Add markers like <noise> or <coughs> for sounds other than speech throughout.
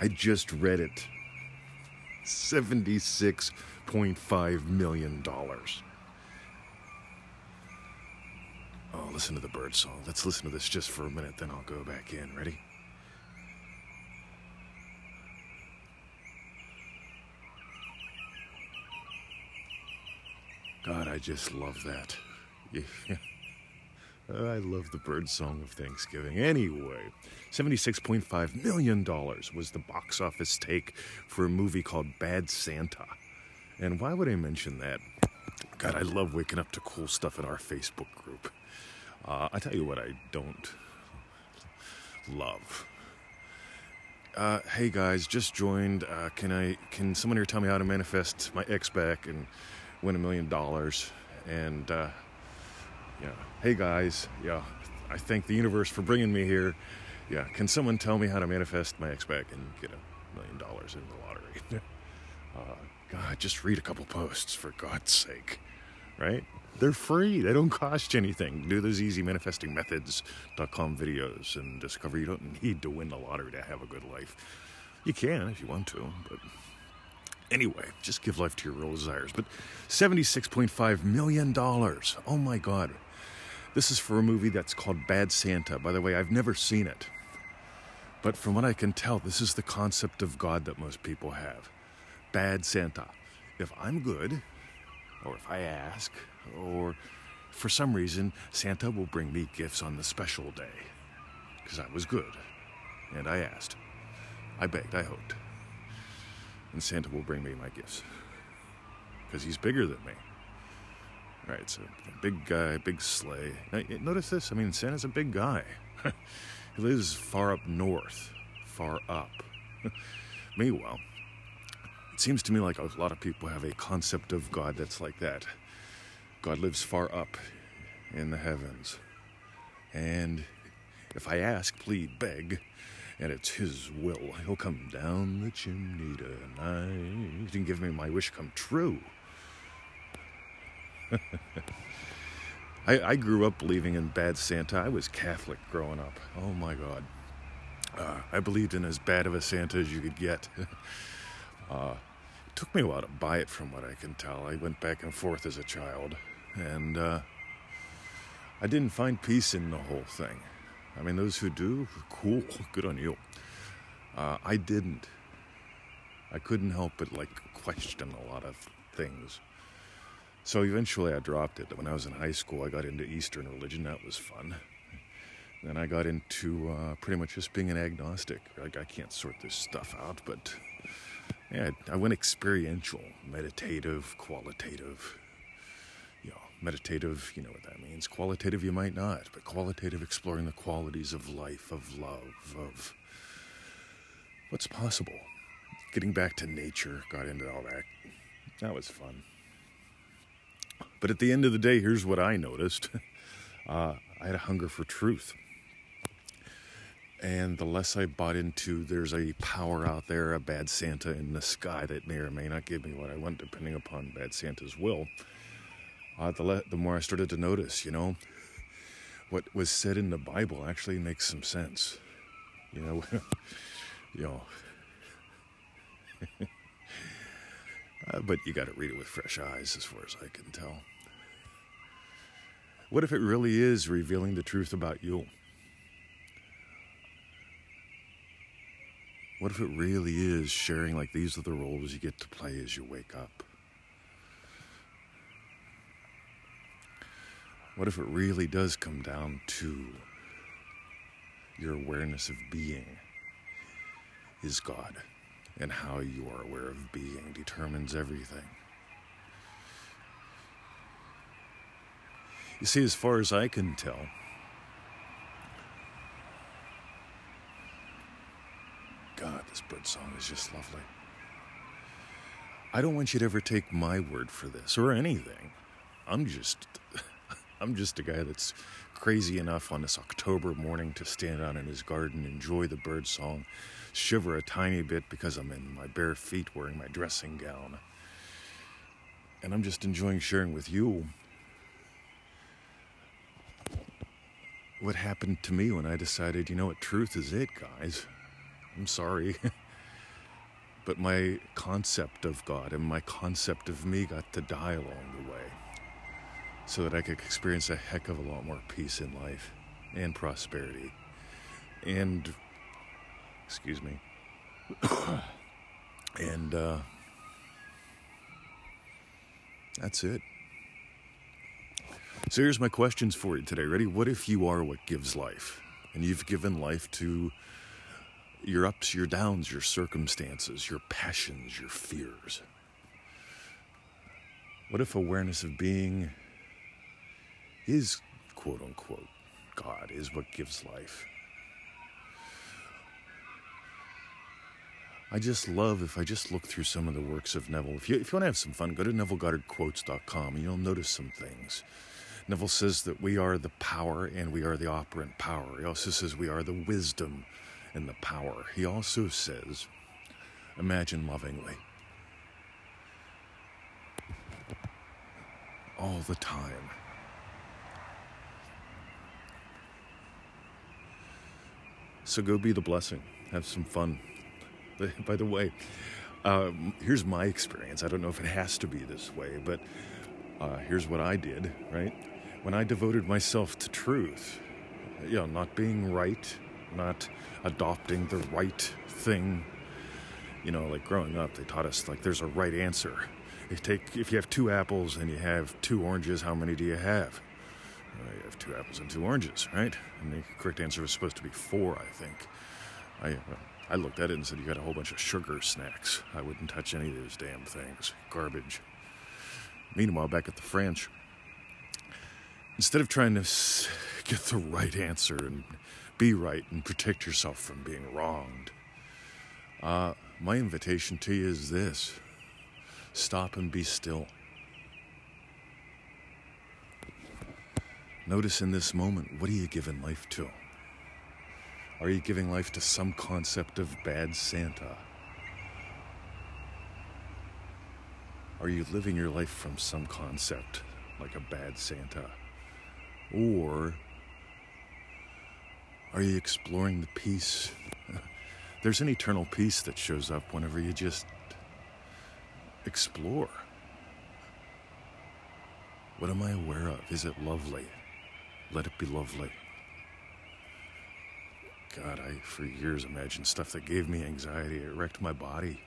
I just read it. $76.5 million. Oh, listen to the bird song. Let's listen to this just for a minute, then I'll go back in. Ready? God, I just love that. <laughs> Yeah. I love the bird song of Thanksgiving. Anyway, $76.5 million was the box office take for a movie called Bad Santa. And why would I mention that? God, I love waking up to cool stuff in our Facebook group. Uh, I tell you what, I don't love. Uh, hey guys, just joined. Uh, can I? Can someone here tell me how to manifest my ex back and win a million dollars? And uh, yeah, hey guys, yeah, I thank the universe for bringing me here. Yeah, can someone tell me how to manifest my ex back and get a million dollars in the lottery? uh, God, just read a couple posts for God's sake, right? They're free. They don't cost you anything. Do those easy manifesting methods.com videos and discover you don't need to win the lottery to have a good life. You can if you want to, but anyway, just give life to your real desires. But $76.5 million. Oh my God. This is for a movie that's called Bad Santa. By the way, I've never seen it. But from what I can tell, this is the concept of God that most people have. Bad Santa. If I'm good, or if I ask, or for some reason, Santa will bring me gifts on the special day. Because I was good. And I asked. I begged, I hoped. And Santa will bring me my gifts. Because he's bigger than me. All right, so big guy, big sleigh. Now, notice this. I mean, Santa's a big guy. <laughs> he lives far up north, far up. <laughs> Meanwhile, it seems to me like a lot of people have a concept of God that's like that. God lives far up in the heavens. And if I ask, plead, beg, and it's His will, He'll come down the chimney tonight and give me my wish come true. <laughs> I, I, grew up believing in bad Santa. I was Catholic growing up. Oh my God. Uh, I believed in as bad of a Santa as you could get. <laughs> uh, it took me a while to buy it, from what I can tell. I went back and forth as a child, and uh, I didn't find peace in the whole thing. I mean, those who do, cool, <laughs> good on you. Uh, I didn't. I couldn't help but like question a lot of things. So eventually I dropped it. When I was in high school, I got into Eastern religion. That was fun. Then I got into uh, pretty much just being an agnostic. Like, I can't sort this stuff out, but yeah, I went experiential, meditative, qualitative. You know, meditative, you know what that means. Qualitative, you might not, but qualitative, exploring the qualities of life, of love, of what's possible. Getting back to nature, got into all that. That was fun. But at the end of the day, here's what I noticed <laughs> uh, I had a hunger for truth. And the less I bought into there's a power out there, a bad Santa in the sky that may or may not give me what I want, depending upon bad Santa's will, uh, the, le- the more I started to notice, you know, what was said in the Bible actually makes some sense. You know, <laughs> you <laughs> know. Uh, but you got to read it with fresh eyes, as far as I can tell. What if it really is revealing the truth about you? What if it really is sharing like these are the roles you get to play as you wake up? What if it really does come down to your awareness of being is God and how you are aware of being determines everything? You see, as far as I can tell, God, this bird song is just lovely. I don't want you to ever take my word for this or anything. I'm just I'm just a guy that's crazy enough on this October morning to stand out in his garden, enjoy the bird song, shiver a tiny bit because I'm in my bare feet wearing my dressing gown. And I'm just enjoying sharing with you what happened to me when I decided, you know what, truth is it, guys. I'm sorry. <laughs> But my concept of God and my concept of me got to die along the way so that I could experience a heck of a lot more peace in life and prosperity. And, excuse me, <coughs> and uh, that's it. So here's my questions for you today. Ready? What if you are what gives life? And you've given life to your ups, your downs, your circumstances, your passions, your fears. What if awareness of being is quote unquote God, is what gives life? I just love if I just look through some of the works of Neville. If you, if you want to have some fun, go to NevilleGoddardQuotes.com and you'll notice some things. Neville says that we are the power and we are the operant power. He also says we are the wisdom and the power. He also says, imagine lovingly. All the time. So go be the blessing. Have some fun. <laughs> By the way, um, here's my experience. I don't know if it has to be this way, but uh, here's what I did, right? When I devoted myself to truth, you know, not being right, not adopting the right thing. You know, like growing up, they taught us like there's a right answer. You take if you have two apples and you have two oranges, how many do you have? You have two apples and two oranges, right? And the correct answer was supposed to be four, I think. I uh, I looked at it and said, "You got a whole bunch of sugar snacks. I wouldn't touch any of those damn things. Garbage." Meanwhile, back at the French, instead of trying to get the right answer and be right and protect yourself from being wronged, uh, my invitation to you is this stop and be still. Notice in this moment, what are you giving life to? Are you giving life to some concept of bad Santa? Are you living your life from some concept like a bad Santa? Or are you exploring the peace? <laughs> There's an eternal peace that shows up whenever you just explore. What am I aware of? Is it lovely? Let it be lovely. God, I for years imagined stuff that gave me anxiety. It wrecked my body,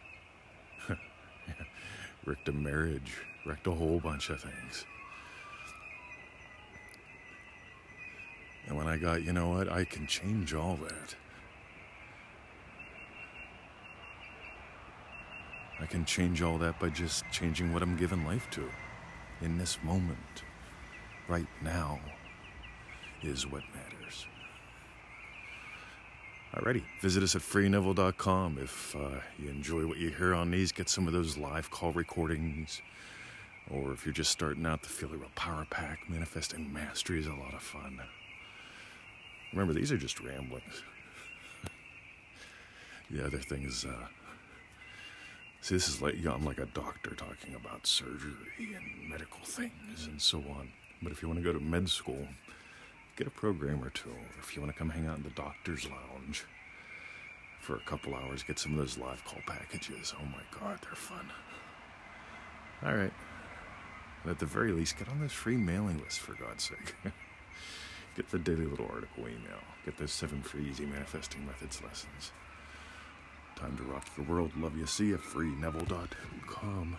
<laughs> wrecked a marriage, wrecked a whole bunch of things. And when I got, you know what, I can change all that. I can change all that by just changing what I'm giving life to. In this moment, right now, is what matters. Alrighty, visit us at freeneville.com if uh, you enjoy what you hear on these. Get some of those live call recordings. Or if you're just starting out to feel a real power pack, manifesting mastery is a lot of fun. Remember, these are just ramblings. <laughs> the other thing is, uh, see, this is like, you know, I'm like a doctor talking about surgery and medical things and so on. But if you want to go to med school, get a program or two. If you want to come hang out in the doctor's lounge for a couple hours, get some of those live call packages. Oh my God, they're fun. All right. And at the very least, get on this free mailing list for God's sake. <laughs> Get the daily little article email. Get those seven free easy manifesting methods lessons. Time to rock your world. Love you. See you. Free Neville.com.